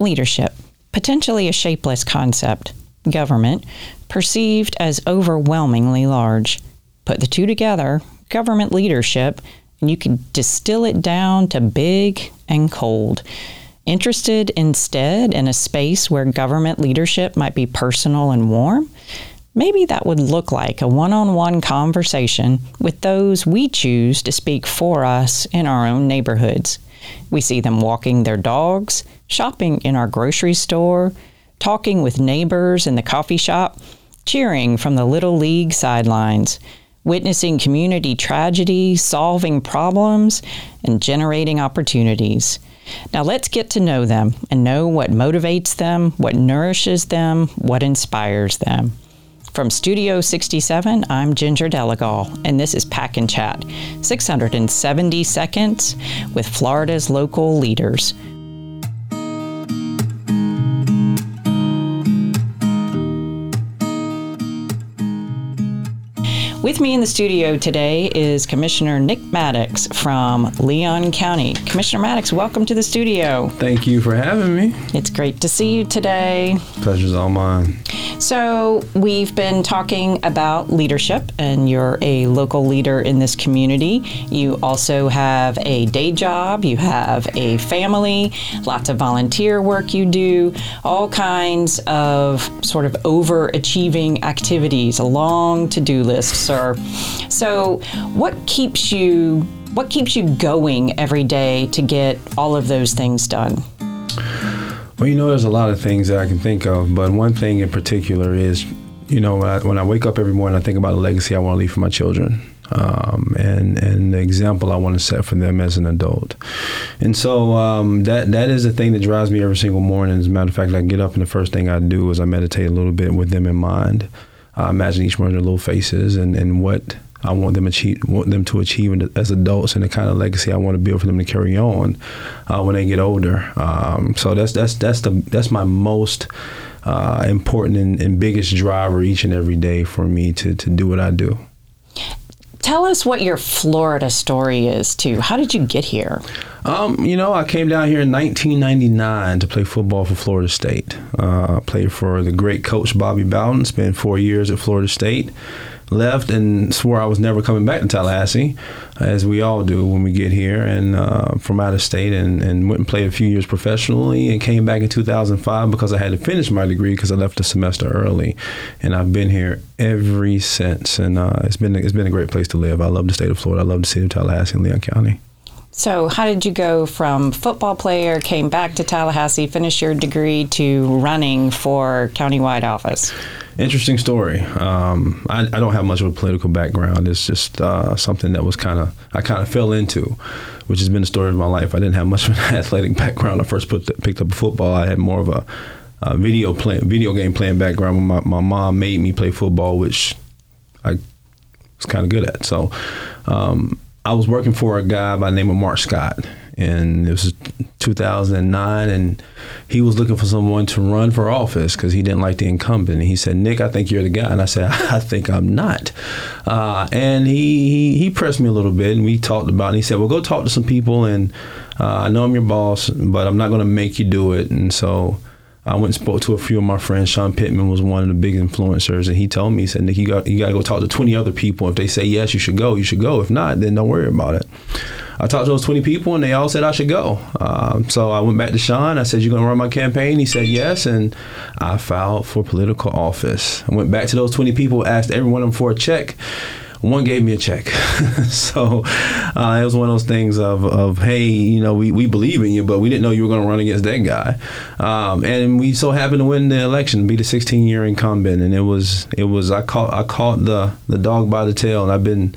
Leadership, potentially a shapeless concept. Government, perceived as overwhelmingly large. Put the two together, government leadership, and you can distill it down to big and cold. Interested instead in a space where government leadership might be personal and warm? Maybe that would look like a one on one conversation with those we choose to speak for us in our own neighborhoods. We see them walking their dogs, shopping in our grocery store, talking with neighbors in the coffee shop, cheering from the Little League sidelines, witnessing community tragedy, solving problems, and generating opportunities. Now let's get to know them and know what motivates them, what nourishes them, what inspires them. From Studio 67, I'm Ginger Delegal, and this is Pack 'n Chat 670 seconds with Florida's local leaders. With me in the studio today is Commissioner Nick Maddox from Leon County. Commissioner Maddox, welcome to the studio. Thank you for having me. It's great to see you today. Pleasure's all mine. So, we've been talking about leadership, and you're a local leader in this community. You also have a day job, you have a family, lots of volunteer work you do, all kinds of sort of overachieving activities, a long to do list, So, what keeps you what keeps you going every day to get all of those things done? Well, you know, there's a lot of things that I can think of, but one thing in particular is, you know, when I, when I wake up every morning, I think about a legacy I want to leave for my children. Um, and and the example I want to set for them as an adult. And so um, that that is the thing that drives me every single morning. As a matter of fact, I get up and the first thing I do is I meditate a little bit with them in mind. I imagine each one of their little faces and, and what I want them achieve, want them to achieve as adults, and the kind of legacy I want to build for them to carry on uh, when they get older. Um, so that's that's that's the that's my most uh, important and, and, biggest driver each and every day for me to to do what I do. Tell us what your Florida story is too. How did you get here? Um, you know, I came down here in 1999 to play football for Florida State. Uh, played for the great coach Bobby Bowden. Spent four years at Florida State left and swore I was never coming back to Tallahassee, as we all do when we get here and uh, from out of state, and, and went and played a few years professionally and came back in 2005 because I had to finish my degree because I left a semester early, and I've been here ever since, and uh, it's been it's been a great place to live. I love the state of Florida. I love the city of Tallahassee and Leon County. So, how did you go from football player, came back to Tallahassee, finished your degree, to running for countywide office? Interesting story. Um, I, I, don't have much of a political background. It's just uh, something that was kind of I kind of fell into, which has been the story of my life. I didn't have much of an athletic background. I first put picked up football. I had more of a, a video play, video game playing background. My, my mom made me play football, which I was kind of good at. So um, I was working for a guy by the name of Mark Scott, and it was 2009, and he was looking for someone to run for office because he didn't like the incumbent. And he said, "Nick, I think you're the guy." And I said, "I think I'm not." Uh, and he, he, he pressed me a little bit, and we talked about. it. And he said, "Well, go talk to some people, and uh, I know I'm your boss, but I'm not going to make you do it." And so. I went and spoke to a few of my friends. Sean Pittman was one of the big influencers, and he told me, he said, Nick, you got you got to go talk to 20 other people. If they say yes, you should go. You should go. If not, then don't worry about it. I talked to those 20 people, and they all said I should go. Um, so I went back to Sean. I said, "You're going to run my campaign?" He said yes, and I filed for political office. I went back to those 20 people, asked every one of them for a check one gave me a check. so uh, it was one of those things of, of hey, you know, we, we believe in you, but we didn't know you were going to run against that guy. Um, and we so happened to win the election, be the 16 year incumbent, and it was it was I caught I caught the the dog by the tail, and I've been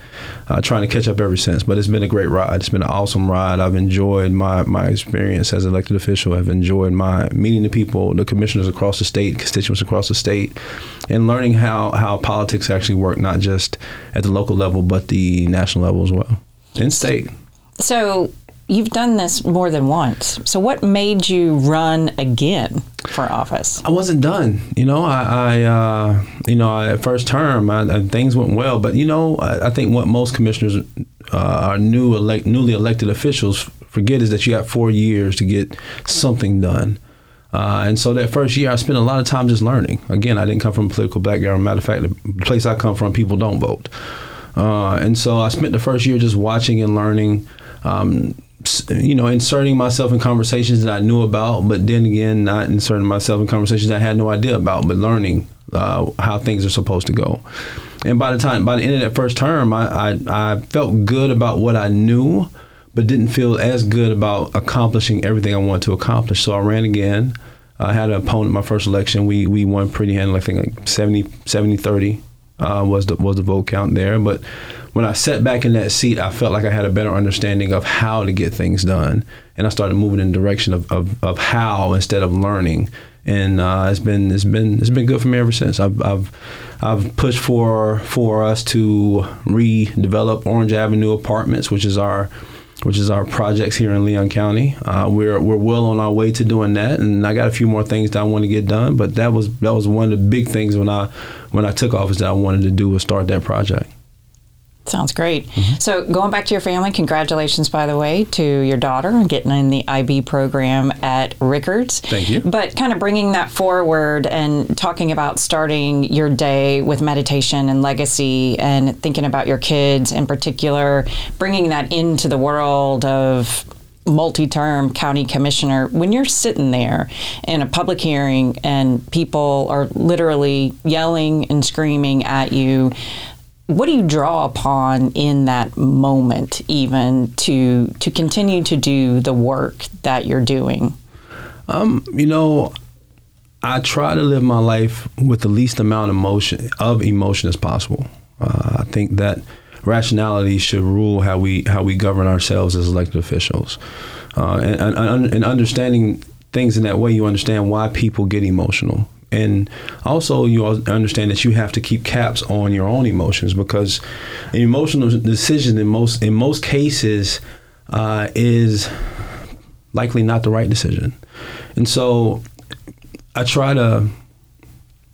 uh, trying to catch up ever since. But it's been a great ride. It's been an awesome ride. I've enjoyed my my experience as an elected official. I've enjoyed my meeting the people, the commissioners across the state, constituents across the state, and learning how how politics actually work, not just at the local level, but the national level as well, in state. So you've done this more than once. So what made you run again for office? I wasn't done. You know, I, I uh, you know, I, first term, I, things went well, but you know, I, think what most commissioners, uh, our new elect, newly elected officials forget is that you got four years to get something done. Uh, and so that first year, I spent a lot of time just learning. Again, I didn't come from a political background. Matter of fact, the place I come from, people don't vote. Uh, and so I spent the first year just watching and learning, um, you know, inserting myself in conversations that I knew about, but then again, not inserting myself in conversations that I had no idea about, but learning uh, how things are supposed to go. And by the time, by the end of that first term, I, I, I felt good about what I knew, but didn't feel as good about accomplishing everything I wanted to accomplish. So I ran again. I had an opponent my first election. We we won pretty handily. I think like 70, 70 30 uh, was the was the vote count there. But when I sat back in that seat, I felt like I had a better understanding of how to get things done, and I started moving in the direction of, of, of how instead of learning. And uh, it's been it's been it's been good for me ever since. I've, I've I've pushed for for us to redevelop Orange Avenue Apartments, which is our which is our projects here in Leon County. Uh, we're we're well on our way to doing that, and I got a few more things that I want to get done. But that was that was one of the big things when I when I took office that I wanted to do was start that project. Sounds great. Mm-hmm. So, going back to your family, congratulations, by the way, to your daughter and getting in the IB program at Rickards. Thank you. But kind of bringing that forward and talking about starting your day with meditation and legacy and thinking about your kids in particular, bringing that into the world of multi term county commissioner, when you're sitting there in a public hearing and people are literally yelling and screaming at you, what do you draw upon in that moment even to to continue to do the work that you're doing? Um, you know i try to live my life with the least amount of emotion of emotion as possible. Uh, i think that rationality should rule how we how we govern ourselves as elected officials. Uh, and, and, and understanding things in that way you understand why people get emotional and also you understand that you have to keep caps on your own emotions because an emotional decision in most in most cases uh, is likely not the right decision. And so i try to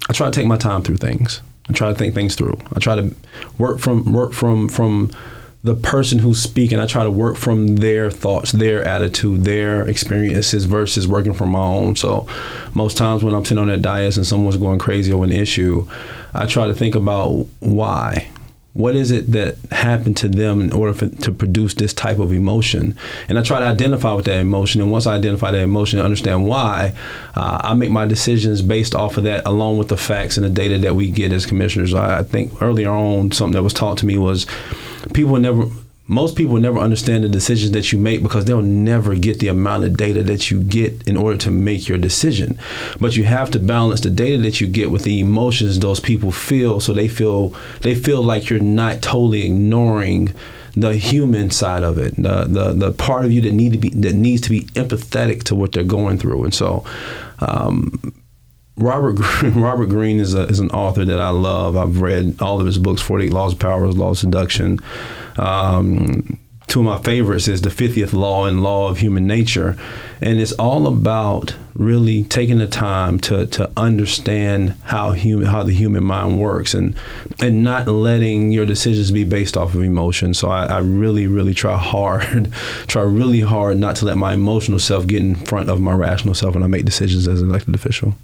i try to take my time through things. I try to think things through. I try to work from work from from the person who's speaking, I try to work from their thoughts, their attitude, their experiences versus working from my own. So most times when I'm sitting on that dais and someone's going crazy over an issue, I try to think about why. What is it that happened to them in order for, to produce this type of emotion? And I try to identify with that emotion. And once I identify that emotion and understand why, uh, I make my decisions based off of that, along with the facts and the data that we get as commissioners. I, I think earlier on, something that was taught to me was people never most people never understand the decisions that you make because they'll never get the amount of data that you get in order to make your decision. But you have to balance the data that you get with the emotions those people feel so they feel they feel like you're not totally ignoring the human side of it, the the, the part of you that need to be that needs to be empathetic to what they're going through. And so um, Robert Robert Greene is, a, is an author that I love. I've read all of his books, 48 Laws of Power, Laws of Seduction. Um, two of my favorites is the 50th Law and Law of Human Nature. And it's all about really taking the time to, to understand how human how the human mind works and and not letting your decisions be based off of emotion. So I, I really, really try hard, try really hard not to let my emotional self get in front of my rational self when I make decisions as an elected official.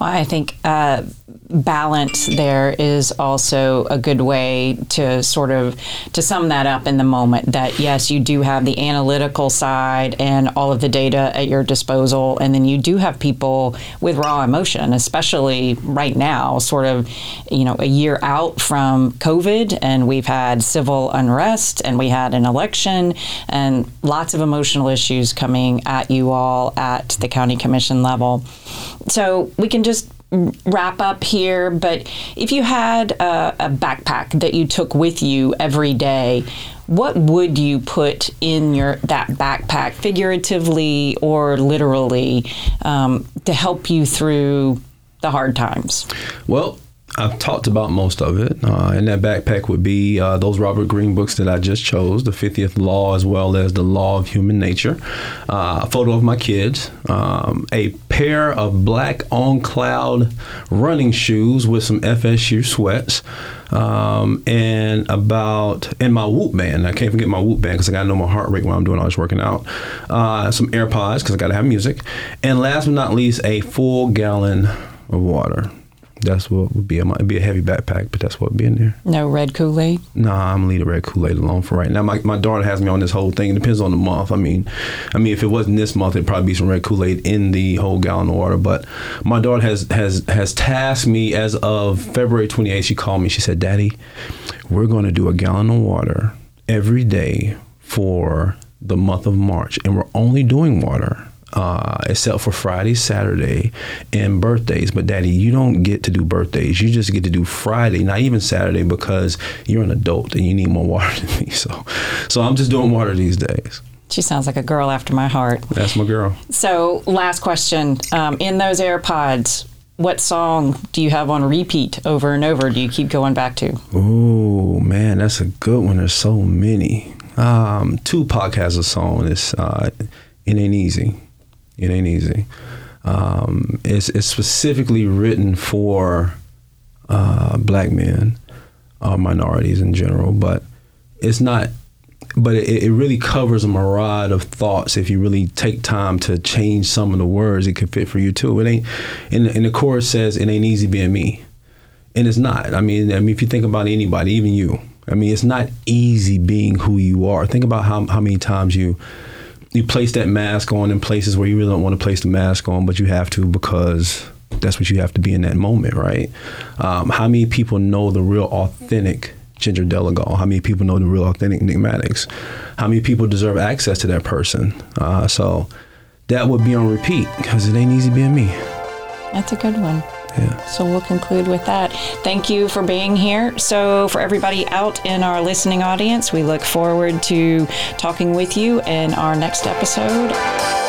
Well, I think uh, balance there is also a good way to sort of to sum that up in the moment. That yes, you do have the analytical side and all of the data at your disposal, and then you do have people with raw emotion, especially right now, sort of you know a year out from COVID, and we've had civil unrest, and we had an election, and lots of emotional issues coming at you all at the county commission level. So we can just wrap up here, but if you had a, a, backpack that you took with you every day, what would you put in your that backpack, figuratively or literally, um, to help you through the hard times? Well, I've talked about most of it. Uh, in that backpack would be uh, those Robert Greene books that I just chose, the 50th Law as well as the Law of Human Nature, uh, a photo of my kids, um, a pair of black on cloud running shoes with some FSU sweats. Um, and about and my Whoop band. I can't forget my Whoop band because I got to know my heart rate while I'm doing all this working out. Uh, some AirPods because I got to have music, and last but not least, a full gallon of water. That's what would be. Might be a heavy backpack, but that's what would be in there. No red Kool Aid. Nah, I'm gonna leave the red Kool Aid alone for right now. My, my daughter has me on this whole thing. It depends on the month. I mean, I mean, if it wasn't this month, it'd probably be some red Kool Aid in the whole gallon of water. But my daughter has has has tasked me as of February 28th. She called me. She said, "Daddy, we're going to do a gallon of water every day for the month of March, and we're only doing water." Uh, except for Friday, Saturday, and birthdays. But Daddy, you don't get to do birthdays. You just get to do Friday, not even Saturday, because you're an adult and you need more water than me. So, so I'm just doing water these days. She sounds like a girl after my heart. That's my girl. So, last question: um, In those AirPods, what song do you have on repeat over and over? Do you keep going back to? Oh man, that's a good one. There's so many. Um, Tupac has a song. It's uh, "It Ain't Easy." It ain't easy. Um, it's, it's specifically written for uh, black men, uh, minorities in general, but it's not. But it, it really covers a myriad of thoughts. If you really take time to change some of the words, it could fit for you too. It ain't. And, and the chorus says, "It ain't easy being me," and it's not. I mean, I mean, if you think about anybody, even you, I mean, it's not easy being who you are. Think about how how many times you you place that mask on in places where you really don't want to place the mask on, but you have to because that's what you have to be in that moment, right? Um, how many people know the real authentic Ginger Delegal? How many people know the real authentic Nick Maddox? How many people deserve access to that person? Uh, so that would be on repeat because it ain't easy being me. That's a good one. So we'll conclude with that. Thank you for being here. So, for everybody out in our listening audience, we look forward to talking with you in our next episode.